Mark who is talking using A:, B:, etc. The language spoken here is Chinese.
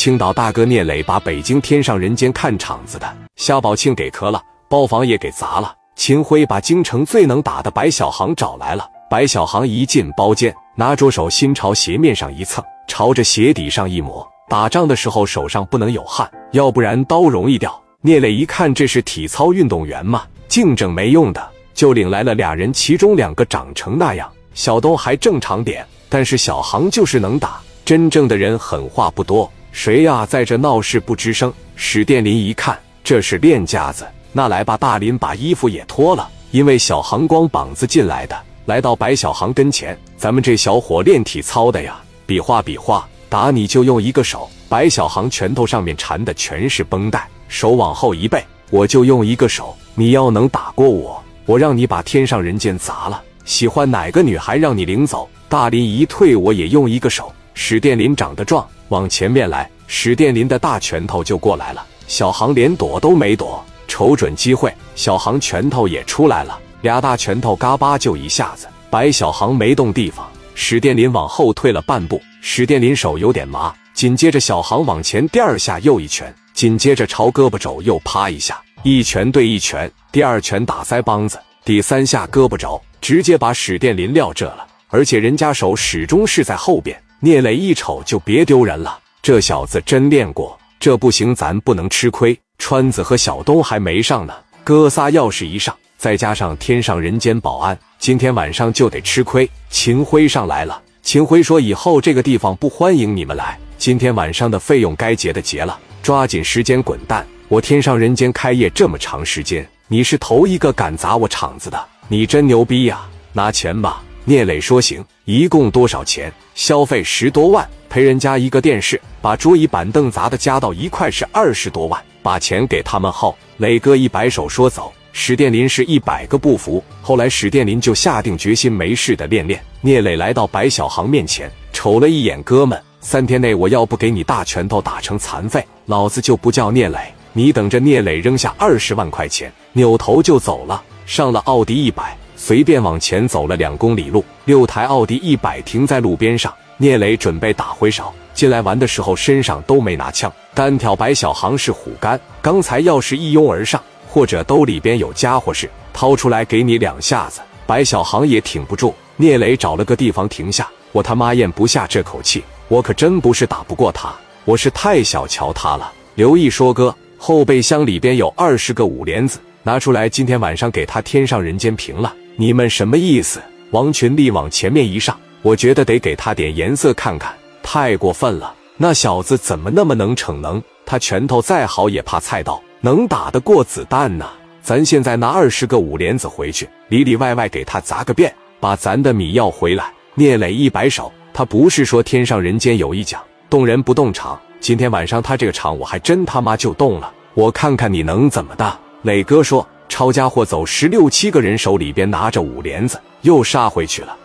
A: 青岛大哥聂磊把北京天上人间看场子的夏宝庆给磕了，包房也给砸了。秦辉把京城最能打的白小航找来了。白小航一进包间，拿着手心朝鞋面上一蹭，朝着鞋底上一抹。打仗的时候手上不能有汗，要不然刀容易掉。聂磊一看这是体操运动员嘛，净整没用的，就领来了俩人，其中两个长成那样，小东还正常点，但是小航就是能打。真正的人狠话不多。谁呀，在这闹事不吱声？史殿林一看，这是练家子，那来吧，大林把衣服也脱了，因为小航光膀子进来的，来到白小航跟前，咱们这小伙练体操的呀，比划比划，打你就用一个手。白小航拳头上面缠的全是绷带，手往后一背，我就用一个手。你要能打过我，我让你把天上人间砸了。喜欢哪个女孩让你领走？大林一退，我也用一个手。史殿林长得壮。往前面来，史殿林的大拳头就过来了。小航连躲都没躲，瞅准机会，小航拳头也出来了，俩大拳头嘎巴就一下子，白小航没动地方。史殿林往后退了半步，史殿林手有点麻，紧接着小航往前第二下又一拳，紧接着朝胳膊肘又啪一下，一拳对一拳，第二拳打腮帮子，第三下胳膊肘直接把史殿林撂这了，而且人家手始终是在后边。聂磊一瞅就别丢人了，这小子真练过，这不行，咱不能吃亏。川子和小东还没上呢，哥仨要是一上，再加上天上人间保安，今天晚上就得吃亏。秦辉上来了，秦辉说：“以后这个地方不欢迎你们来，今天晚上的费用该结的结了，抓紧时间滚蛋。我天上人间开业这么长时间，你是头一个敢砸我场子的，你真牛逼呀！拿钱吧。”聂磊说：“行，一共多少钱？消费十多万，赔人家一个电视，把桌椅板凳砸的加到一块是二十多万。把钱给他们后，磊哥一摆手说走。史殿林是一百个不服，后来史殿林就下定决心没事的练练。聂磊来到白小航面前，瞅了一眼哥们，三天内我要不给你大拳头打成残废，老子就不叫聂磊。你等着！聂磊扔下二十万块钱，扭头就走了，上了奥迪一百。”随便往前走了两公里路，六台奥迪一百停在路边上。聂磊准备打回勺，进来玩的时候身上都没拿枪，单挑白小航是虎干。刚才要是一拥而上，或者兜里边有家伙事，掏出来给你两下子，白小航也挺不住。聂磊找了个地方停下，我他妈咽不下这口气，我可真不是打不过他，我是太小瞧他了。刘毅说：“哥，后备箱里边有二十个五连子，拿出来，今天晚上给他天上人间平了。”你们什么意思？王群力往前面一上，我觉得得给他点颜色看看，太过分了。那小子怎么那么能逞能？他拳头再好也怕菜刀，能打得过子弹呢？咱现在拿二十个五连子回去，里里外外给他砸个遍，把咱的米要回来。聂磊一摆手，他不是说天上人间有一讲，动人不动场。今天晚上他这个场，我还真他妈就动了，我看看你能怎么的。磊哥说。抄家伙走，十六七个人手里边拿着五连子，又杀回去了。